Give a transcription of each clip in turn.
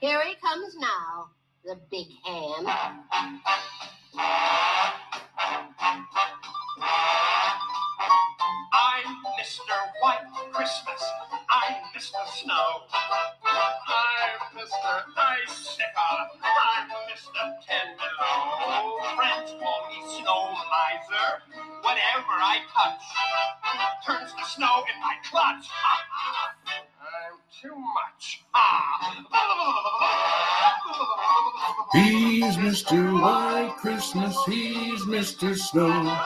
Here he comes now, the big hand. I'm Mr. White Christmas. I'm Mr. Snow. Mr. Icicle. I'm Mr. Ten Below. Friends call me Snow Miser. Whatever I touch turns to snow in my clutch. I'm too much. He's Mr. White Christmas, he's Mr. Snow.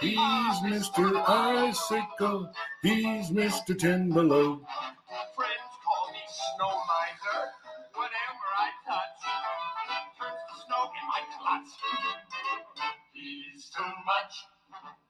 He's Mr. Icicle, he's Mr. Ten Below. Clutch. He's too much.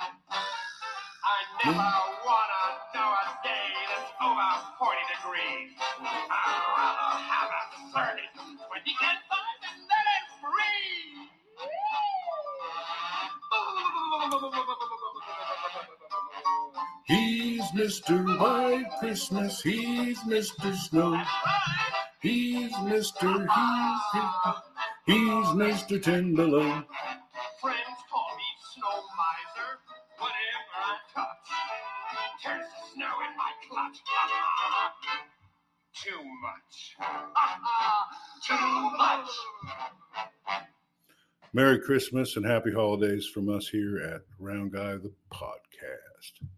I never wanna know a day that's over 40 degrees. I'd rather have a 30 when you get five and then it's free. He's Mr. White Christmas, he's Mr. Snow. He's Mr. He's, he's Mr. Below. Friends call me Snow Miser. Whatever I touch turns to snow in my clutch. Too much. Too much. Merry Christmas and happy holidays from us here at Round Guy the Podcast.